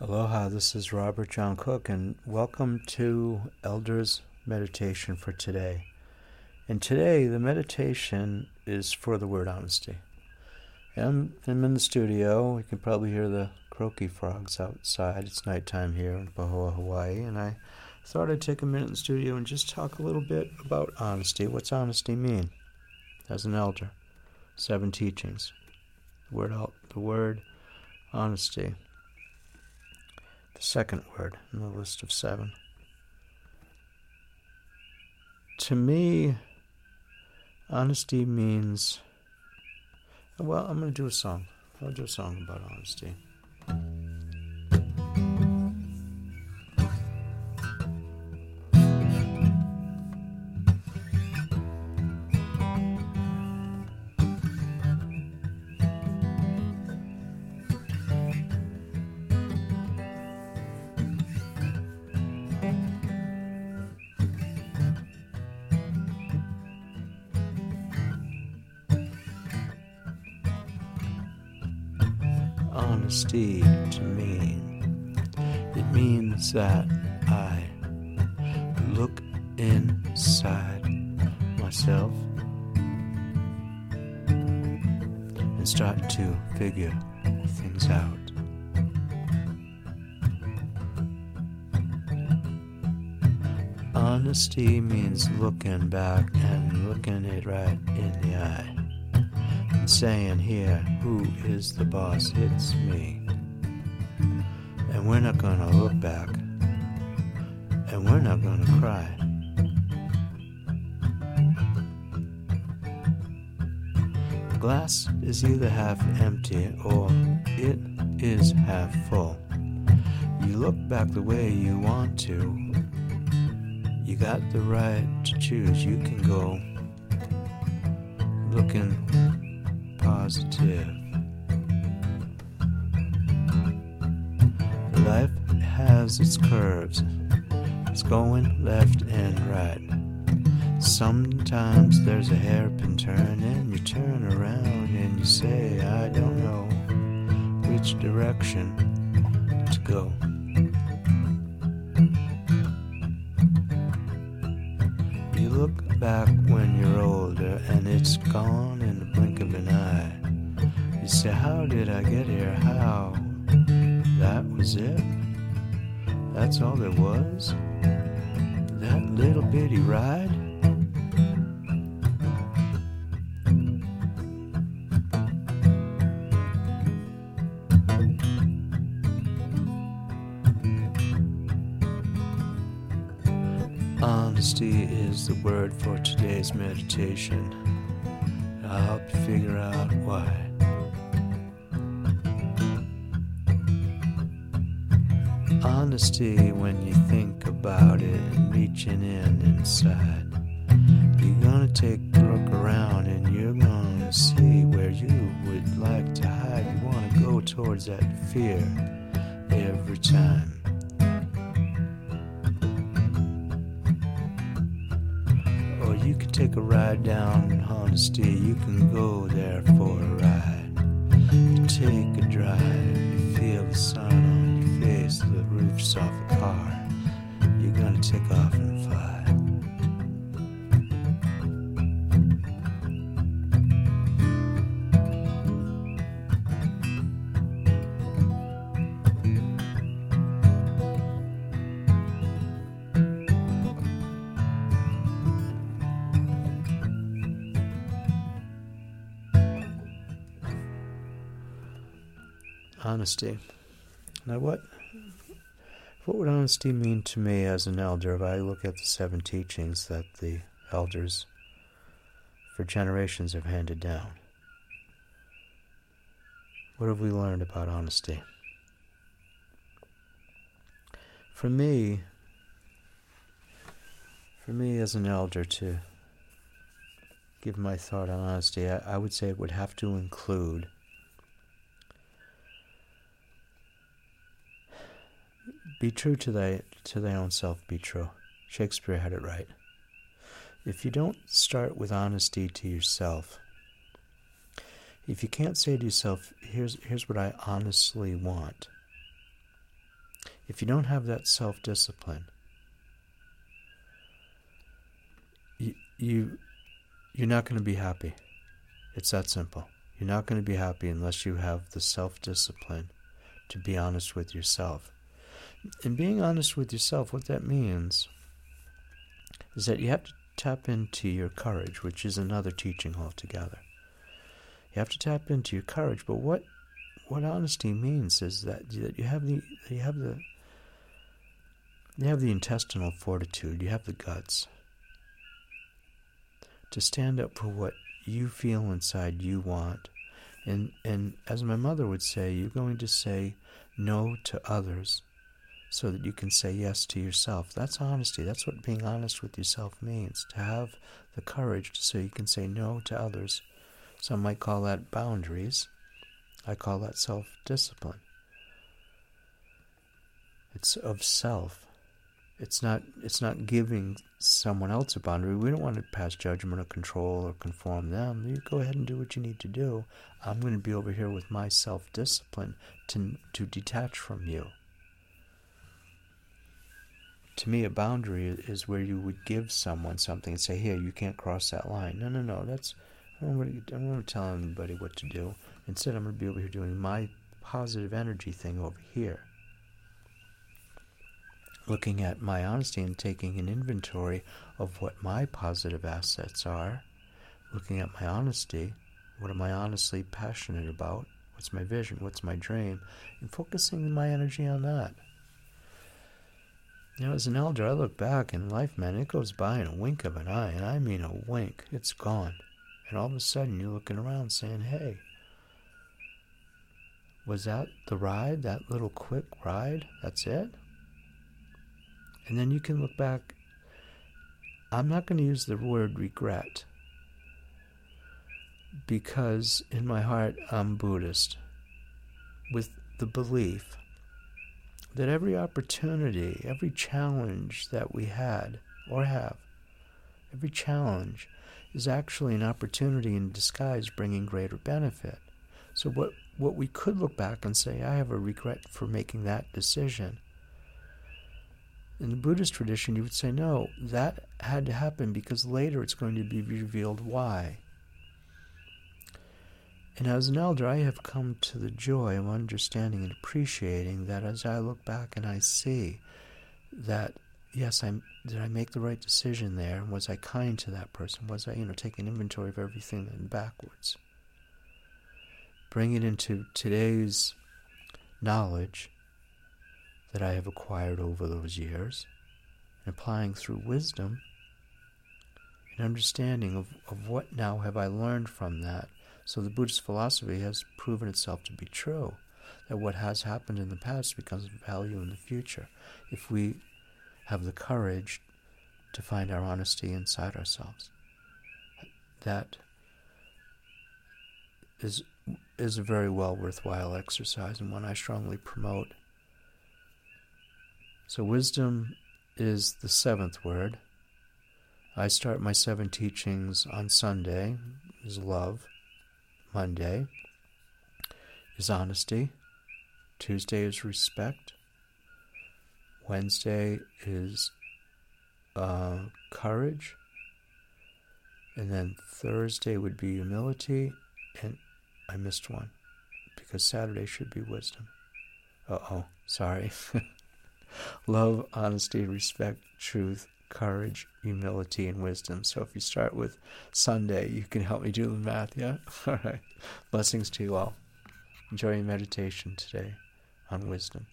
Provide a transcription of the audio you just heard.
Aloha, this is Robert John Cook, and welcome to Elders Meditation for today. And today, the meditation is for the word honesty. I'm, I'm in the studio. You can probably hear the croaky frogs outside. It's nighttime here in Pahoa, Hawaii, and I thought I'd take a minute in the studio and just talk a little bit about honesty. What's honesty mean? As an elder, seven teachings. The word, the word honesty the second word in the list of seven. To me, honesty means. Well, I'm going to do a song. I'll do a song about honesty. Honesty to me? It means that I look inside myself and start to figure things out. Honesty means looking back and looking it right in the eye saying here, who is the boss? It's me. And we're not gonna look back. And we're not gonna cry. Glass is either half empty or it is half full. You look back the way you want to. You got the right to choose. You can go looking positive. Life has its curves, it's going left and right. Sometimes there's a hairpin turn, and you turn around and you say, I don't know which direction to go. You look back when you're older, and it's gone in the blink an eye. You say, How did I get here? How? That was it? That's all there was? That little bitty ride? Honesty is the word for today's meditation. I'll help you figure out why. honesty when you think about it reaching in inside. You're gonna take a look around and you're gonna see where you would like to hide. You wanna go towards that fear every time. Take a ride down in honesty. You can go there for a ride. You take a drive, you feel the sun on your face, the roofs off a car. You're gonna take off Honesty. Now, what what would honesty mean to me as an elder if I look at the seven teachings that the elders for generations have handed down? What have we learned about honesty? For me, for me as an elder to give my thought on honesty, I, I would say it would have to include Be true to thy to thy own self, be true. Shakespeare had it right. If you don't start with honesty to yourself, if you can't say to yourself, here's here's what I honestly want, If you don't have that self discipline, you, you you're not going to be happy. It's that simple. You're not going to be happy unless you have the self discipline to be honest with yourself. And being honest with yourself, what that means is that you have to tap into your courage, which is another teaching altogether. You have to tap into your courage, but what what honesty means is that, that you have the you have the you have the intestinal fortitude, you have the guts to stand up for what you feel inside you want. And and as my mother would say, you're going to say no to others so that you can say yes to yourself. That's honesty. That's what being honest with yourself means. To have the courage so you can say no to others. Some might call that boundaries. I call that self discipline. It's of self. It's not it's not giving someone else a boundary. We don't want to pass judgment or control or conform them. You go ahead and do what you need to do. I'm going to be over here with my self discipline to to detach from you to me, a boundary is where you would give someone something and say, "Here, you can't cross that line." No, no, no. That's I don't want to, to tell anybody what to do. Instead, I'm going to be over here doing my positive energy thing over here. Looking at my honesty and taking an inventory of what my positive assets are. Looking at my honesty. What am I honestly passionate about? What's my vision? What's my dream? And focusing my energy on that. You know, as an elder, I look back in life, man, it goes by in a wink of an eye, and I mean a wink. It's gone. And all of a sudden, you're looking around saying, hey, was that the ride, that little quick ride? That's it? And then you can look back. I'm not going to use the word regret because in my heart, I'm Buddhist with the belief that every opportunity, every challenge that we had or have, every challenge is actually an opportunity in disguise bringing greater benefit. So, what, what we could look back and say, I have a regret for making that decision. In the Buddhist tradition, you would say, no, that had to happen because later it's going to be revealed why. And as an elder, I have come to the joy of understanding and appreciating that as I look back and I see that, yes, I did I make the right decision there? Was I kind to that person? Was I, you know, taking inventory of everything and backwards? Bring it into today's knowledge that I have acquired over those years, and applying through wisdom and understanding of, of what now have I learned from that so the Buddhist philosophy has proven itself to be true, that what has happened in the past becomes of value in the future if we have the courage to find our honesty inside ourselves. That is is a very well worthwhile exercise and one I strongly promote. So wisdom is the seventh word. I start my seven teachings on Sunday is love. Monday is honesty. Tuesday is respect. Wednesday is uh, courage. And then Thursday would be humility. And I missed one because Saturday should be wisdom. Uh oh, sorry. Love, honesty, respect, truth, courage, humility, and wisdom. So if you start with Sunday, you can help me do the math, yeah? All right. Blessings to you all. Enjoy your meditation today on wisdom.